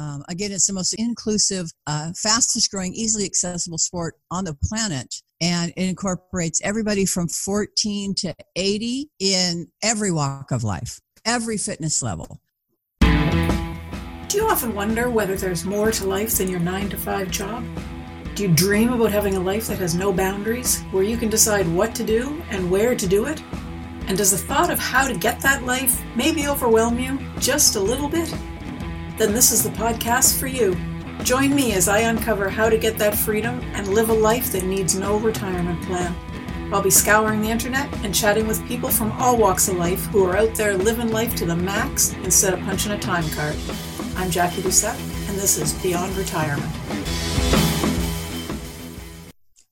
Um, again, it's the most inclusive, uh, fastest growing, easily accessible sport on the planet. And it incorporates everybody from 14 to 80 in every walk of life, every fitness level. Do you often wonder whether there's more to life than your nine to five job? Do you dream about having a life that has no boundaries, where you can decide what to do and where to do it? And does the thought of how to get that life maybe overwhelm you just a little bit? Then this is the podcast for you. Join me as I uncover how to get that freedom and live a life that needs no retirement plan. I'll be scouring the internet and chatting with people from all walks of life who are out there living life to the max instead of punching a time card. I'm Jackie Doucette, and this is Beyond Retirement.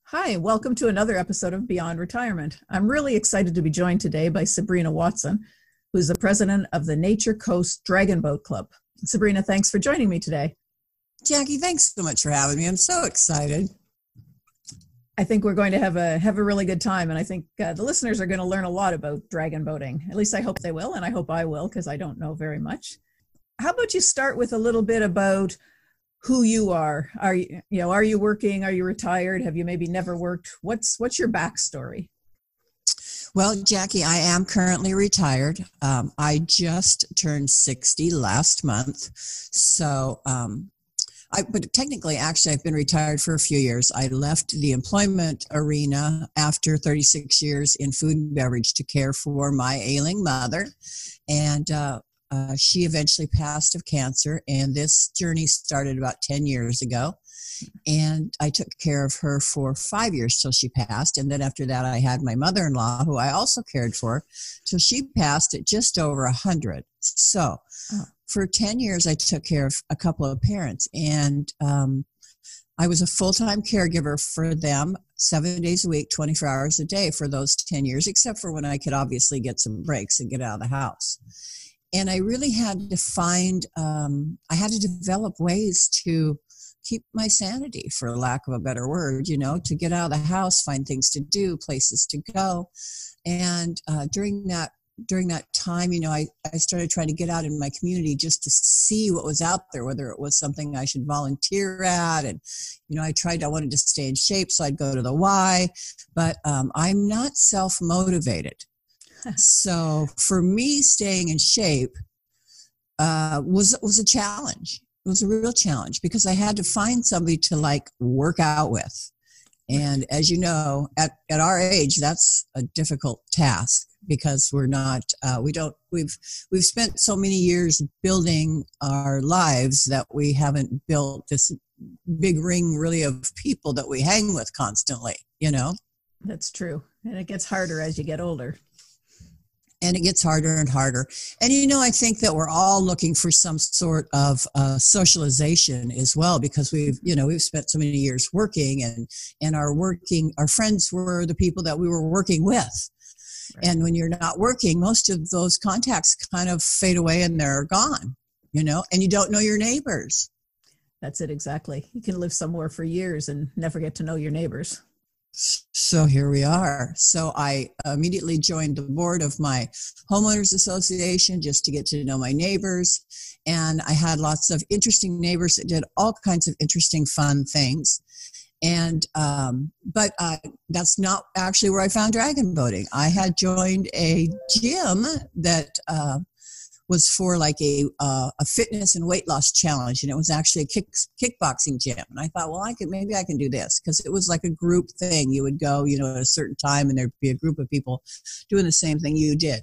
Hi, welcome to another episode of Beyond Retirement. I'm really excited to be joined today by Sabrina Watson, who's the president of the Nature Coast Dragon Boat Club. Sabrina, thanks for joining me today. Jackie, thanks so much for having me. I'm so excited. I think we're going to have a have a really good time, and I think uh, the listeners are going to learn a lot about dragon boating. At least I hope they will, and I hope I will because I don't know very much. How about you start with a little bit about who you are. Are you, you know, are you working? Are you retired? Have you maybe never worked? What's what's your backstory? Well, Jackie, I am currently retired. Um, I just turned 60 last month. So, um, I, but technically, actually, I've been retired for a few years. I left the employment arena after 36 years in food and beverage to care for my ailing mother. And uh, uh, she eventually passed of cancer, and this journey started about 10 years ago. And I took care of her for five years till she passed. And then after that, I had my mother in law, who I also cared for, till she passed at just over a 100. So oh. for 10 years, I took care of a couple of parents. And um, I was a full time caregiver for them seven days a week, 24 hours a day for those 10 years, except for when I could obviously get some breaks and get out of the house and I really had to find, um, I had to develop ways to keep my sanity, for lack of a better word, you know, to get out of the house, find things to do, places to go. And uh, during that during that time, you know, I, I started trying to get out in my community just to see what was out there, whether it was something I should volunteer at. And, you know, I tried, I wanted to stay in shape, so I'd go to the Y, but um, I'm not self motivated so for me, staying in shape uh, was was a challenge. Was a real challenge because I had to find somebody to like work out with. And as you know, at, at our age, that's a difficult task because we're not, uh, we don't, we've, we've spent so many years building our lives that we haven't built this big ring really of people that we hang with constantly, you know? That's true. And it gets harder as you get older and it gets harder and harder. And you know, I think that we're all looking for some sort of uh, socialization as well because we've, you know, we've spent so many years working, and and our working, our friends were the people that we were working with. Right. And when you're not working, most of those contacts kind of fade away and they're gone, you know, and you don't know your neighbors. That's it exactly. You can live somewhere for years and never get to know your neighbors. So here we are. So I immediately joined the board of my homeowners association just to get to know my neighbors. And I had lots of interesting neighbors that did all kinds of interesting, fun things. And, um, but uh, that's not actually where I found dragon boating. I had joined a gym that uh, was for like a uh, a fitness and weight loss challenge, and it was actually a kick, kickboxing gym. And I thought, well, I could maybe I can do this because it was like a group thing. You would go, you know, at a certain time, and there'd be a group of people doing the same thing you did.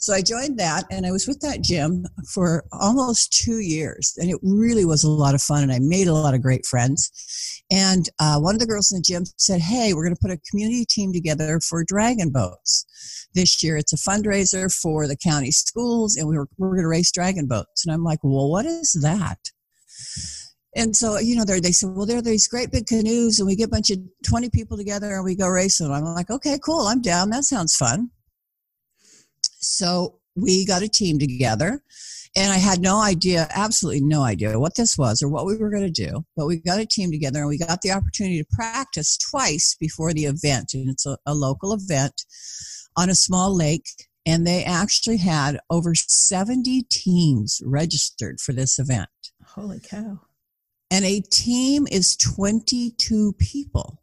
So I joined that and I was with that gym for almost two years. And it really was a lot of fun. And I made a lot of great friends. And uh, one of the girls in the gym said, Hey, we're going to put a community team together for dragon boats this year. It's a fundraiser for the county schools and we were, we we're going to race dragon boats. And I'm like, Well, what is that? And so, you know, they said, well, there are these great big canoes, and we get a bunch of 20 people together and we go racing. I'm like, okay, cool, I'm down. That sounds fun. So we got a team together and I had no idea, absolutely no idea what this was or what we were going to do. But we got a team together and we got the opportunity to practice twice before the event. And it's a, a local event on a small lake. And they actually had over 70 teams registered for this event. Holy cow. And a team is 22 people.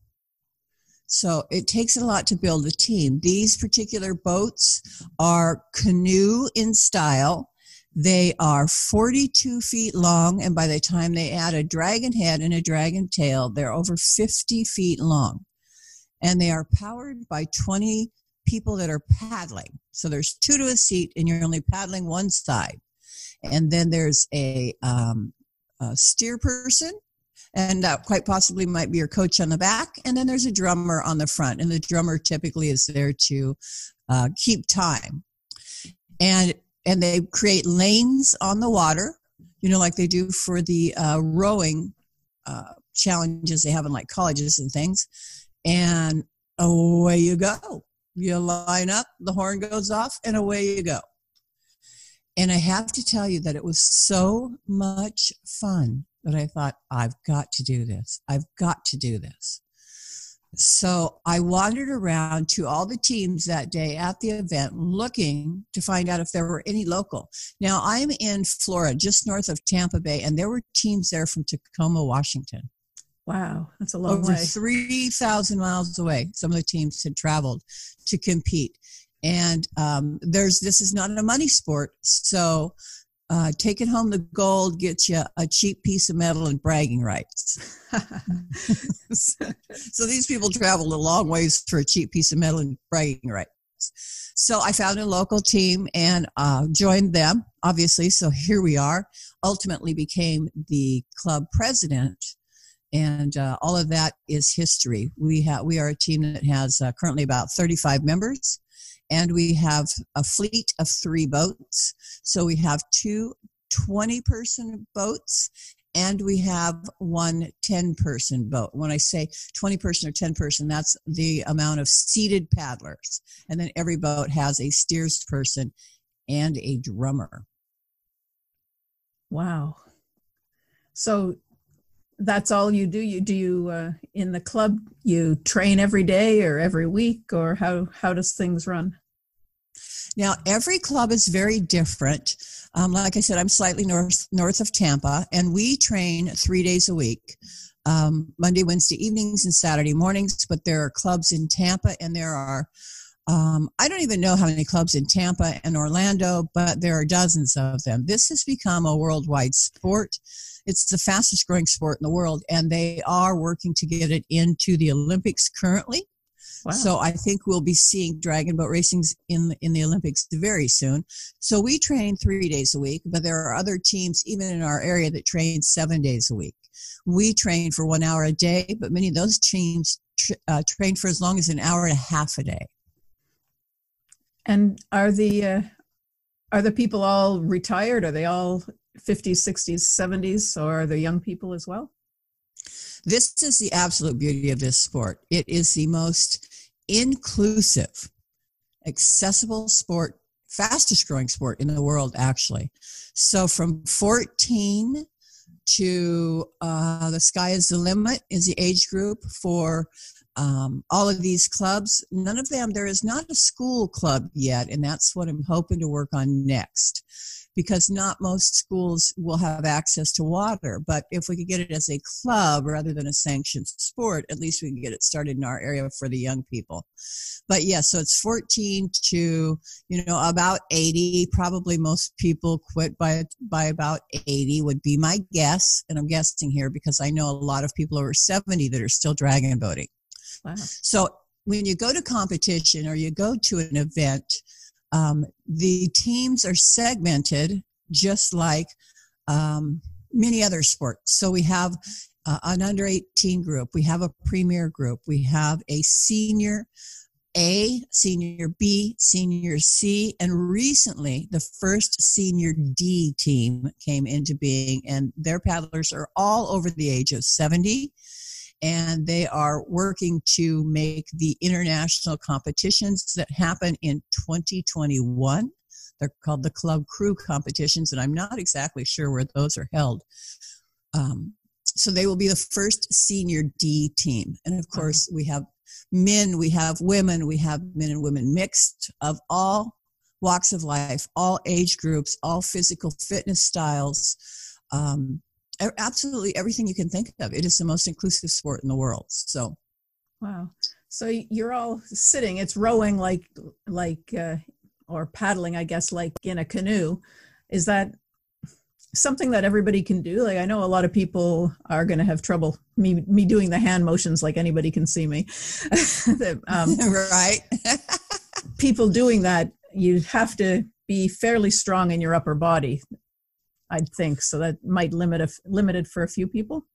So it takes a lot to build a team. These particular boats are canoe in style. They are 42 feet long, and by the time they add a dragon head and a dragon tail, they're over 50 feet long. And they are powered by 20 people that are paddling. So there's two to a seat, and you're only paddling one side. And then there's a, um, a steer person and quite possibly might be your coach on the back. And then there's a drummer on the front, and the drummer typically is there to uh, keep time. And and they create lanes on the water, you know, like they do for the uh, rowing uh, challenges they have in like colleges and things. And away you go. You line up, the horn goes off, and away you go. And I have to tell you that it was so much fun that I thought, I've got to do this. I've got to do this. So I wandered around to all the teams that day at the event looking to find out if there were any local. Now I'm in Florida, just north of Tampa Bay, and there were teams there from Tacoma, Washington. Wow, that's a long Over way. 3,000 miles away, some of the teams had traveled to compete. And um, there's this is not a money sport, so uh, taking home the gold gets you a cheap piece of metal and bragging rights. so these people traveled a long ways for a cheap piece of metal and bragging rights. So I found a local team and uh, joined them, obviously. So here we are. Ultimately became the club president, and uh, all of that is history. We have we are a team that has uh, currently about 35 members and we have a fleet of three boats. So we have two 20 person boats and we have one 10 person boat. When I say 20 person or 10 person, that's the amount of seated paddlers. And then every boat has a steers person and a drummer. Wow. So that's all you do you do you uh, in the club you train every day or every week or how how does things run now every club is very different um, like i said i'm slightly north north of tampa and we train three days a week um, monday wednesday evenings and saturday mornings but there are clubs in tampa and there are um, I don't even know how many clubs in Tampa and Orlando, but there are dozens of them. This has become a worldwide sport. It's the fastest growing sport in the world, and they are working to get it into the Olympics currently. Wow. So I think we'll be seeing dragon boat racings in in the Olympics very soon. So we train three days a week, but there are other teams even in our area that train seven days a week. We train for one hour a day, but many of those teams uh, train for as long as an hour and a half a day. And are the uh, are the people all retired? Are they all 50s, 60s, 70s, or are there young people as well? This is the absolute beauty of this sport. It is the most inclusive, accessible sport, fastest growing sport in the world, actually. So from 14 to uh, the sky is the limit is the age group for um, all of these clubs. None of them, there is not a school club yet, and that's what I'm hoping to work on next because not most schools will have access to water. But if we could get it as a club rather than a sanctioned sport, at least we can get it started in our area for the young people. But yeah, so it's 14 to, you know, about 80. Probably most people quit by, by about 80 would be my guess. And I'm guessing here because I know a lot of people over 70 that are still dragon boating. Wow. So when you go to competition or you go to an event, um, the teams are segmented just like um, many other sports. So we have uh, an under 18 group, we have a premier group, we have a senior A, senior B, senior C, and recently the first senior D team came into being, and their paddlers are all over the age of 70 and they are working to make the international competitions that happen in 2021. They're called the Club Crew competitions, and I'm not exactly sure where those are held. Um, so they will be the first senior D team. And of course, we have men, we have women, we have men and women mixed of all walks of life, all age groups, all physical fitness styles. Um, absolutely everything you can think of. It is the most inclusive sport in the world. So, wow. So you're all sitting. It's rowing like like uh, or paddling, I guess, like in a canoe. Is that something that everybody can do? Like I know a lot of people are going to have trouble me me doing the hand motions like anybody can see me. um, right. people doing that, you have to be fairly strong in your upper body. I'd think so. That might limit a, limited for a few people.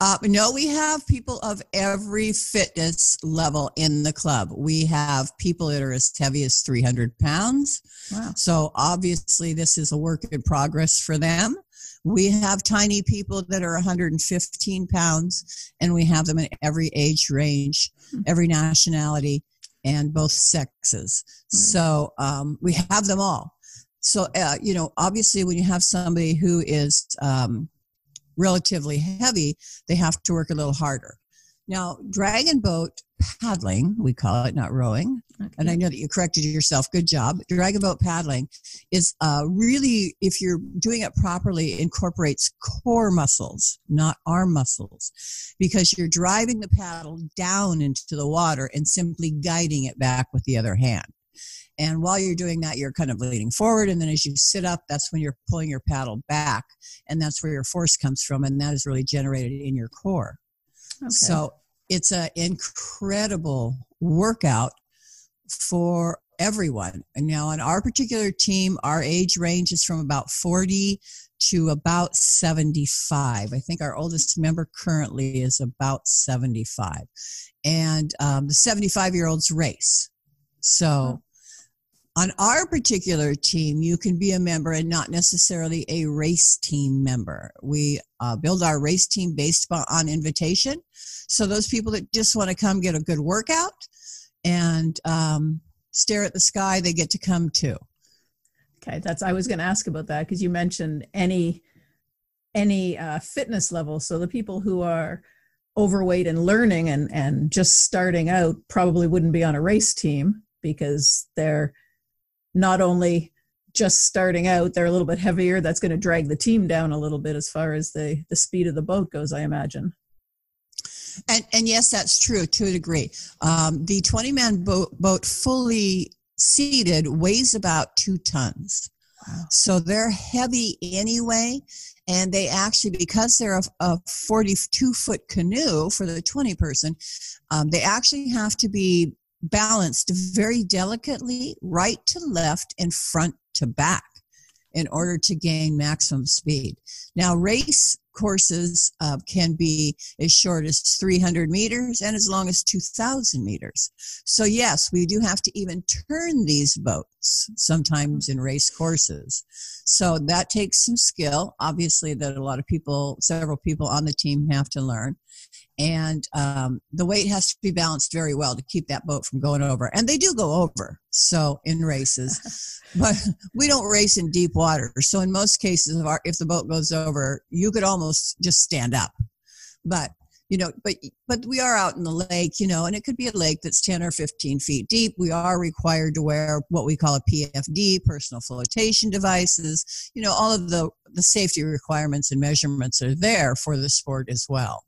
Uh, no, we have people of every fitness level in the club. We have people that are as heavy as 300 pounds. Wow. So obviously, this is a work in progress for them. We have tiny people that are 115 pounds, and we have them in every age range, hmm. every nationality, and both sexes. Right. So um, we have them all. So, uh, you know, obviously, when you have somebody who is um, relatively heavy, they have to work a little harder. Now, dragon boat paddling, we call it, not rowing. Okay. And I know that you corrected yourself. Good job. Dragon boat paddling is uh, really, if you're doing it properly, incorporates core muscles, not arm muscles, because you're driving the paddle down into the water and simply guiding it back with the other hand. And while you're doing that, you're kind of leaning forward. And then as you sit up, that's when you're pulling your paddle back. And that's where your force comes from. And that is really generated in your core. Okay. So it's an incredible workout for everyone. And now on our particular team, our age range is from about 40 to about 75. I think our oldest member currently is about 75. And um, the 75 year olds race. So on our particular team, you can be a member and not necessarily a race team member. We uh, build our race team based on invitation. So those people that just want to come get a good workout and um, stare at the sky, they get to come too. Okay, that's I was going to ask about that because you mentioned any any uh, fitness level. So the people who are overweight and learning and and just starting out probably wouldn't be on a race team because they're not only just starting out, they're a little bit heavier. That's going to drag the team down a little bit as far as the, the speed of the boat goes, I imagine. And, and yes, that's true to a degree. Um, the 20 man boat, boat fully seated weighs about two tons. Wow. So they're heavy anyway. And they actually, because they're a, a 42 foot canoe for the 20 person, um, they actually have to be balanced very delicately right to left and front to back in order to gain maximum speed. Now, race courses uh, can be as short as 300 meters and as long as 2,000 meters. So, yes, we do have to even turn these boats sometimes in race courses. So, that takes some skill, obviously, that a lot of people, several people on the team have to learn and um, the weight has to be balanced very well to keep that boat from going over. And they do go over so in races. But we don't race in deep water. So in most cases if, our, if the boat goes over you could almost just stand up. But you know but but we are out in the lake you know and it could be a lake that's 10 or 15 feet deep. We are required to wear what we call a pfd personal flotation devices. You know all of the the safety requirements and measurements are there for the sport as well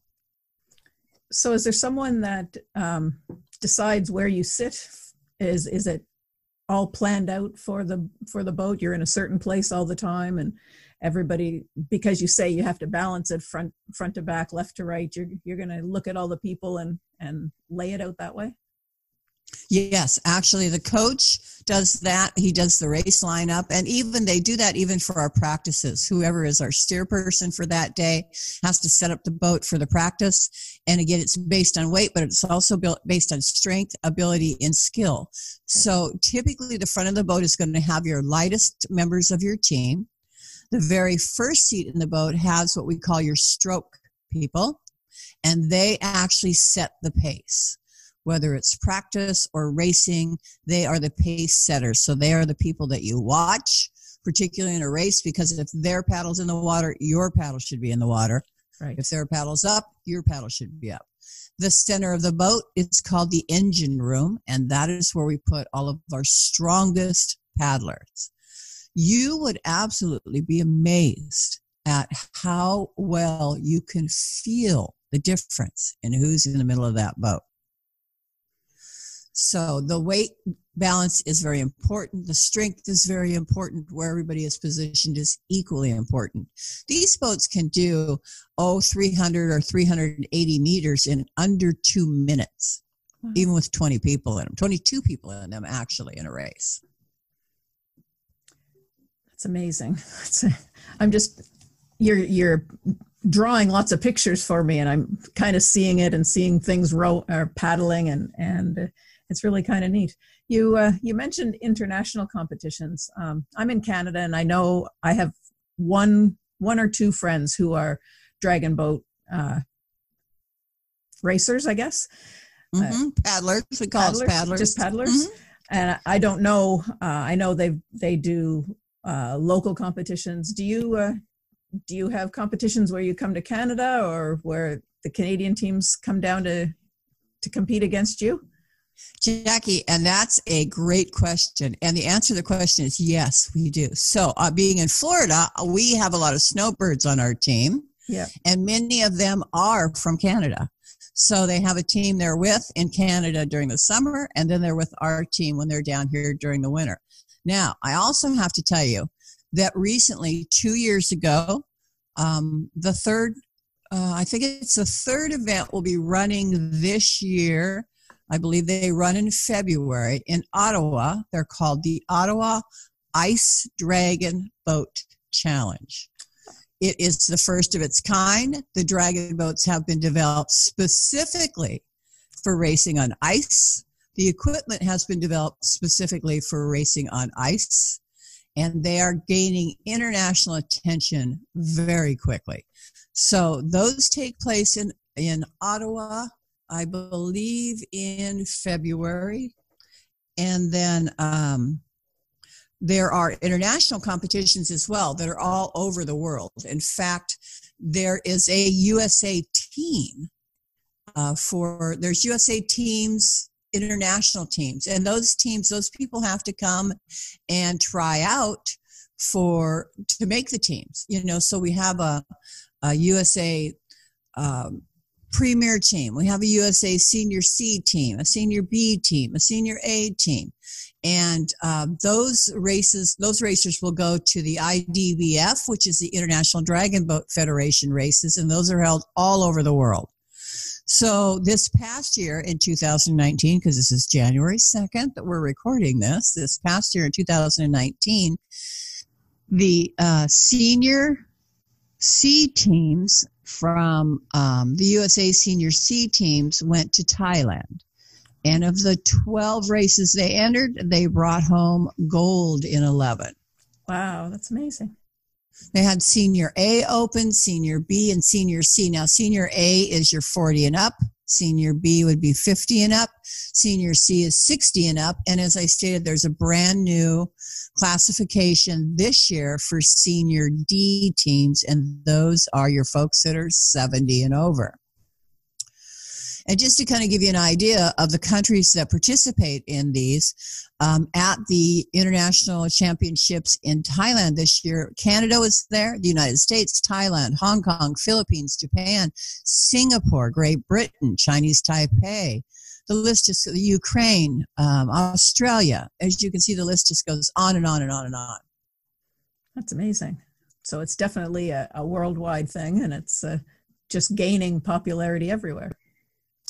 so is there someone that um, decides where you sit? Is is it all planned out for the for the boat? You're in a certain place all the time and everybody because you say you have to balance it front front to back left to right you're you're going to look at all the people and and lay it out that way Yes, actually, the coach does that. He does the race lineup, and even they do that even for our practices. Whoever is our steer person for that day has to set up the boat for the practice. And again, it's based on weight, but it's also built based on strength, ability, and skill. So typically, the front of the boat is going to have your lightest members of your team. The very first seat in the boat has what we call your stroke people, and they actually set the pace whether it's practice or racing, they are the pace setters. So they are the people that you watch, particularly in a race, because if their paddle's in the water, your paddle should be in the water. Right. If their paddle's up, your paddle should be up. The center of the boat is called the engine room, and that is where we put all of our strongest paddlers. You would absolutely be amazed at how well you can feel the difference in who's in the middle of that boat. So the weight balance is very important. The strength is very important. Where everybody is positioned is equally important. These boats can do, oh, 300 or 380 meters in under two minutes, wow. even with 20 people in them, 22 people in them actually in a race. That's amazing. I'm just, you're, you're drawing lots of pictures for me and I'm kind of seeing it and seeing things row or paddling and, and, it's really kind of neat. You uh, you mentioned international competitions. Um, I'm in Canada, and I know I have one one or two friends who are dragon boat uh, racers, I guess. Uh, mm-hmm. Uh, paddlers, we call paddlers, paddlers. Just paddlers. Mm-hmm. And I don't know. Uh, I know they they do uh, local competitions. Do you uh, do you have competitions where you come to Canada or where the Canadian teams come down to to compete against you? Jackie, and that's a great question. And the answer to the question is yes, we do. So, uh, being in Florida, we have a lot of snowbirds on our team. Yeah. And many of them are from Canada. So they have a team they're with in Canada during the summer, and then they're with our team when they're down here during the winter. Now, I also have to tell you that recently, two years ago, um, the third, uh, I think it's the third event will be running this year I believe they run in February in Ottawa. They're called the Ottawa Ice Dragon Boat Challenge. It is the first of its kind. The dragon boats have been developed specifically for racing on ice. The equipment has been developed specifically for racing on ice, and they are gaining international attention very quickly. So those take place in, in Ottawa, I believe, in February. And then um, there are international competitions as well that are all over the world. In fact, there is a USA team uh, for, there's USA teams, international teams. And those teams, those people have to come and try out for, to make the teams, you know, so we have a, a USA um, premier team. We have a USA senior C team, a senior B team, a senior A team. And uh, those races, those racers will go to the IDBF, which is the International Dragon Boat Federation races, and those are held all over the world. So this past year in 2019, because this is January 2nd that we're recording this, this past year in 2019, the uh, senior C teams from um, the USA Senior C teams went to Thailand. And of the 12 races they entered, they brought home gold in 11. Wow, that's amazing. They had Senior A open, Senior B, and Senior C. Now, Senior A is your 40 and up. Senior B would be 50 and up. Senior C is 60 and up. And as I stated, there's a brand new classification this year for Senior D teams, and those are your folks that are 70 and over. And just to kind of give you an idea of the countries that participate in these, um, at the international championships in Thailand this year, Canada was there, the United States, Thailand, Hong Kong, Philippines, Japan, Singapore, Great Britain, Chinese Taipei. The list just the Ukraine, um, Australia. As you can see, the list just goes on and on and on and on. That's amazing. So it's definitely a, a worldwide thing, and it's uh, just gaining popularity everywhere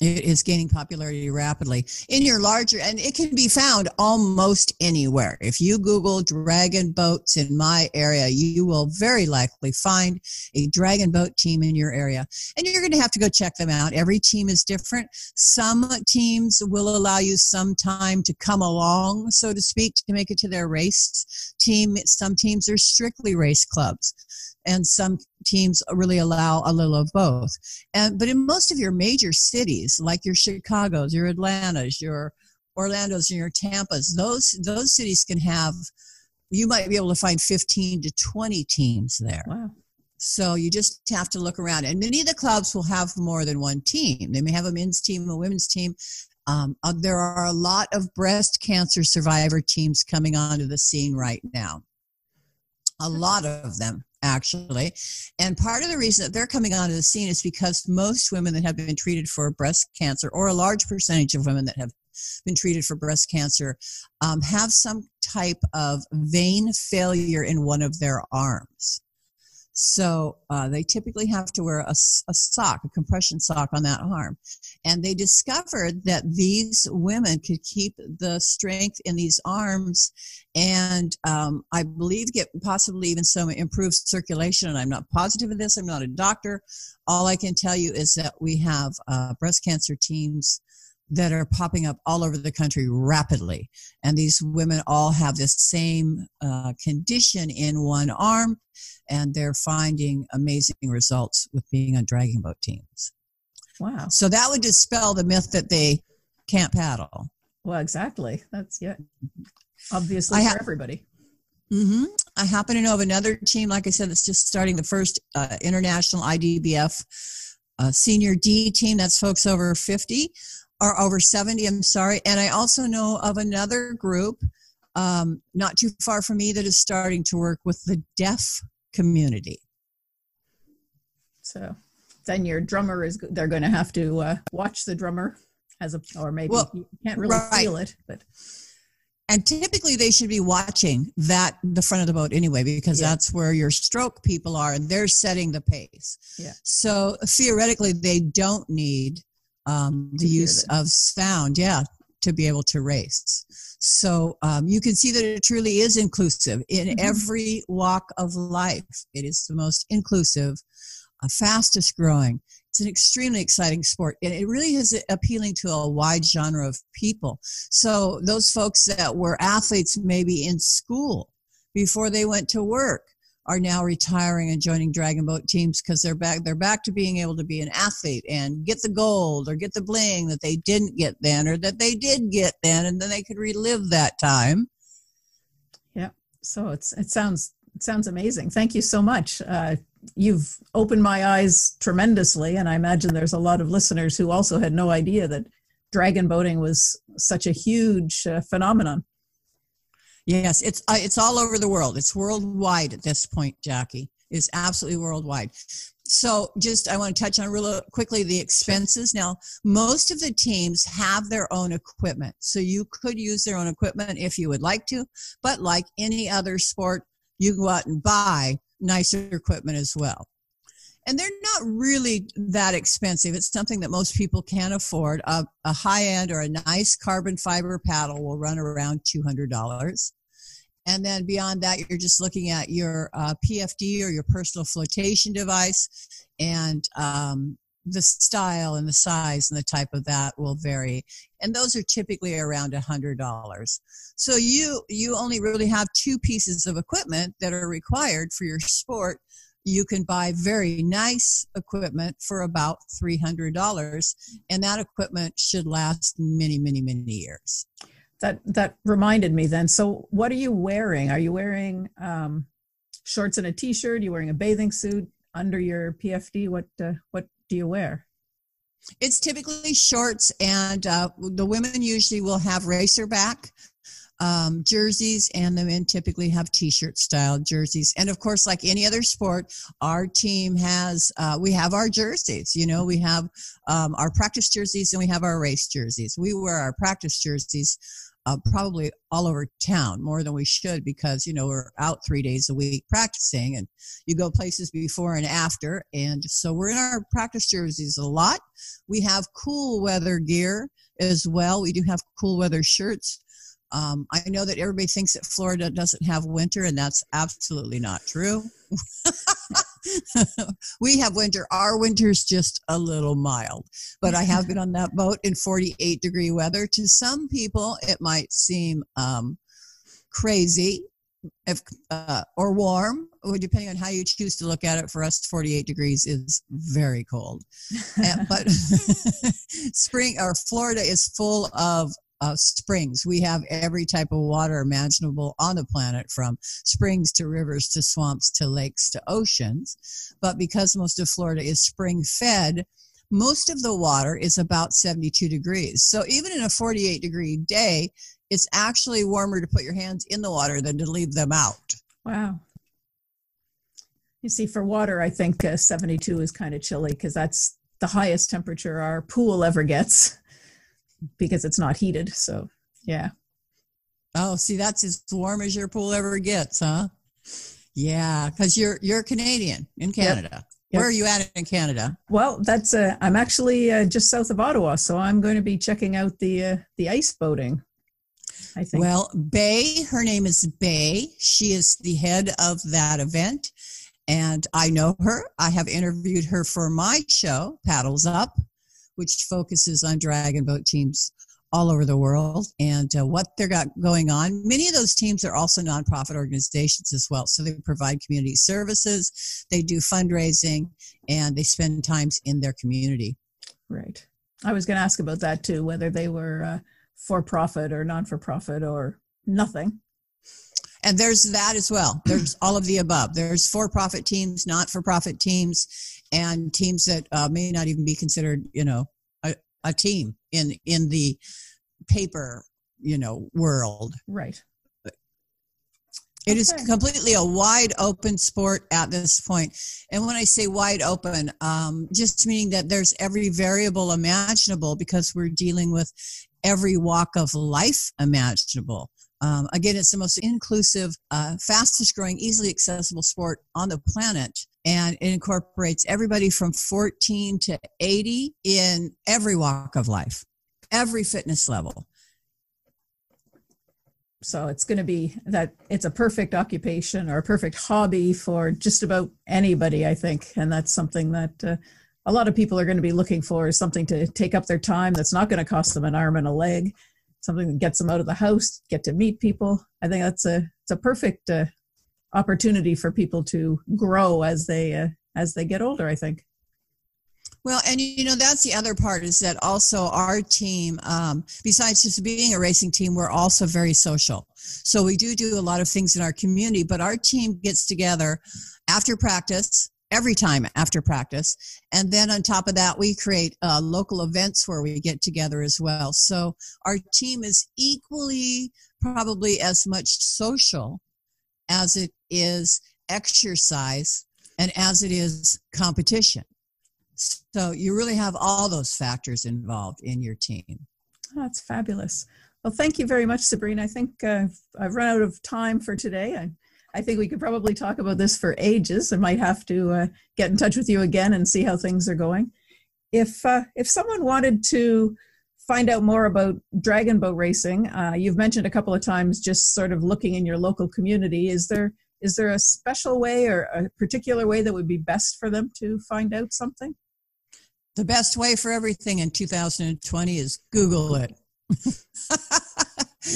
it is gaining popularity rapidly in your larger and it can be found almost anywhere. If you google dragon boats in my area you will very likely find a dragon boat team in your area and you're going to have to go check them out. Every team is different. Some teams will allow you some time to come along so to speak to make it to their race team. Some teams are strictly race clubs and some teams really allow a little of both. And but in most of your major cities, like your Chicago's, your Atlanta's, your Orlando's, and your Tampa's, those those cities can have. You might be able to find 15 to 20 teams there. Wow. So you just have to look around. And many of the clubs will have more than one team. They may have a men's team, a women's team. Um, uh, there are a lot of breast cancer survivor teams coming onto the scene right now. A lot of them actually. And part of the reason that they're coming onto the scene is because most women that have been treated for breast cancer, or a large percentage of women that have been treated for breast cancer, um, have some type of vein failure in one of their arms. So uh, they typically have to wear a, a, sock, a compression sock on that arm. And they discovered that these women could keep the strength in these arms and um, I believe get possibly even some improved circulation. And I'm not positive of this, I'm not a doctor. All I can tell you is that we have uh, breast cancer teams that are popping up all over the country rapidly. And these women all have this same uh, condition in one arm, and they're finding amazing results with being on dragon boat teams. Wow. So that would dispel the myth that they can't paddle. Well, exactly. That's, yeah, obviously ha- for everybody. Mm-hmm. I happen to know of another team, like I said, that's just starting the first uh, international IDBF uh, senior D team. That's folks over 50 or over 70, I'm sorry. And I also know of another group um, not too far from me that is starting to work with the deaf community. So then your drummer is, they're going to have to uh, watch the drummer as a, or maybe well, you can't really right. feel it, but. And typically they should be watching that the front of the boat anyway, because yeah. that's where your stroke people are and they're setting the pace. Yeah. So theoretically they don't need um, the use of sound, yeah, to be able to race. So um, you can see that it truly is inclusive in mm-hmm. every walk of life. It is the most inclusive, uh, fastest growing. It's an extremely exciting sport, and it really is appealing to a wide genre of people. So those folks that were athletes maybe in school before they went to work are now retiring and joining dragon boat teams because they're back they're back to being able to be an athlete and get the gold or get the bling that they didn't get then or that they did get then and then they could relive that time. Yeah so it's it sounds it sounds amazing. Thank you so much. Uh, you've opened my eyes tremendously and i imagine there's a lot of listeners who also had no idea that dragon boating was such a huge uh, phenomenon Yes, it's uh, it's all over the world. It's worldwide at this point, Jackie. It's absolutely worldwide. So, just I want to touch on real quickly the expenses. Now, most of the teams have their own equipment, so you could use their own equipment if you would like to. But like any other sport, you go out and buy nicer equipment as well and they're not really that expensive. It's something that most people can't afford. A, a high end or a nice carbon fiber paddle will run around $200. And then beyond that, you're just looking at your uh, PFD or your personal flotation device, and um, the style and the size and the type of that will vary. And those are typically around $100. So you you only really have two pieces of equipment that are required for your sport you can buy very nice equipment for about $300 and that equipment should last many many many years. That that reminded me then. So what are you wearing? Are you wearing um, shorts and a t-shirt? Are you wearing a bathing suit under your pfd what uh, what do you wear? It's typically shorts and uh, the women usually will have racer back um, jerseys, and the men typically have t-shirt style jerseys. And of course, like any other sport, our team has uh, we have our jerseys. You know, we have um, our practice jerseys and we have our race jerseys. We wear our practice jerseys. Uh, probably all over town more than we should because you know we're out three days a week practicing and you go places before and after and so we're in our practice jerseys a lot we have cool weather gear as well we do have cool weather shirts um, I know that everybody thinks that Florida doesn't have winter, and that's absolutely not true. we have winter. Our winter's just a little mild, but I have been on that boat in 48 degree weather. To some people, it might seem um, crazy if, uh, or warm, depending on how you choose to look at it. For us, 48 degrees is very cold. and, but spring or Florida is full of uh, springs. We have every type of water imaginable on the planet, from springs to rivers to swamps to lakes to oceans. But because most of Florida is spring fed, most of the water is about 72 degrees. So even in a 48 degree day, it's actually warmer to put your hands in the water than to leave them out. Wow. You see, for water, I think uh, 72 is kind of chilly because that's the highest temperature our pool ever gets because it's not heated. So, yeah. Oh, see, that's as warm as your pool ever gets, huh? Yeah, because you're you're Canadian in Canada. Yep. Yep. Where are you at in Canada? Well, that's uh, I'm actually uh, just south of Ottawa, so I'm going to be checking out the uh, the ice boating. I think. Well, Bay, her name is Bay. She is the head of that event, and I know her. I have interviewed her for my show, Paddles Up, which focuses on dragon boat teams all over the world and uh, what they're got going on. Many of those teams are also nonprofit organizations as well. So they provide community services, they do fundraising, and they spend times in their community. Right. I was going to ask about that too, whether they were uh, for profit or non for profit or nothing. And there's that as well. There's all of the above. There's for profit teams, not for profit teams, and teams that uh, may not even be considered, you know, a, a team in in the paper, you know, world. Right. It okay. is completely a wide open sport at this point. And when I say wide open, um, just meaning that there's every variable imaginable because we're dealing with every walk of life imaginable. Um, again, it's the most inclusive, uh, fastest growing, easily accessible sport on the planet. And it incorporates everybody from 14 to 80 in every walk of life, every fitness level. So it's going to be that it's a perfect occupation or a perfect hobby for just about anybody, I think. And that's something that uh, a lot of people are going to be looking for is something to take up their time that's not going to cost them an arm and a leg something that gets them out of the house, get to meet people. I think that's a it's a perfect uh, opportunity for people to grow as they uh, as they get older. I think. Well, and you know that's the other part is that also our team, um, besides just being a racing team, we're also very social. So we do do a lot of things in our community, but our team gets together after practice every time after practice. And then on top of that, we create uh, local events where we get together as well. So our team is equally probably as much social as it is exercise and as it is competition. So you really have all those factors involved in your team. That's fabulous. Well, thank you very much, Sabrina. I think uh, I've run out of time for today. I I think we could probably talk about this for ages. I might have to uh, get in touch with you again and see how things are going. If uh, if someone wanted to find out more about dragon boat racing, uh, you've mentioned a couple of times just sort of looking in your local community. Is there is there a special way or a particular way that would be best for them to find out something? The best way for everything in 2020 is Google it.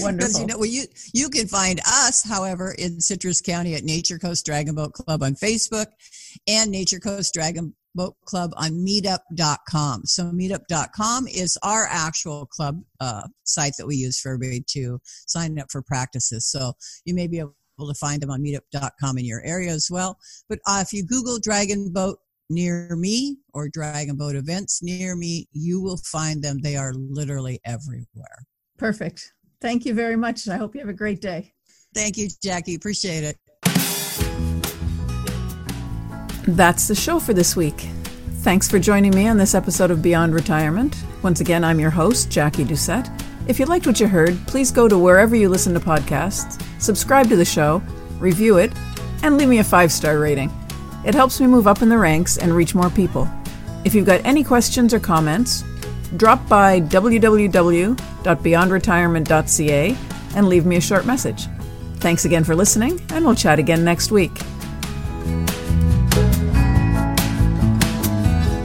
Wonderful. you know, well, you you can find us, however, in Citrus County at Nature Coast Dragon Boat Club on Facebook and Nature Coast Dragon Boat Club on meetup.com. So meetup.com is our actual club uh, site that we use for everybody to sign up for practices. So you may be able to find them on meetup.com in your area as well. But uh, if you Google Dragon Boat near me or Dragon Boat events near me, you will find them. They are literally everywhere. Perfect. Thank you very much. I hope you have a great day. Thank you, Jackie. Appreciate it. That's the show for this week. Thanks for joining me on this episode of Beyond Retirement. Once again, I'm your host, Jackie Doucette. If you liked what you heard, please go to wherever you listen to podcasts, subscribe to the show, review it, and leave me a five star rating. It helps me move up in the ranks and reach more people. If you've got any questions or comments, drop by www.beyondretirement.ca and leave me a short message. Thanks again for listening, and we'll chat again next week.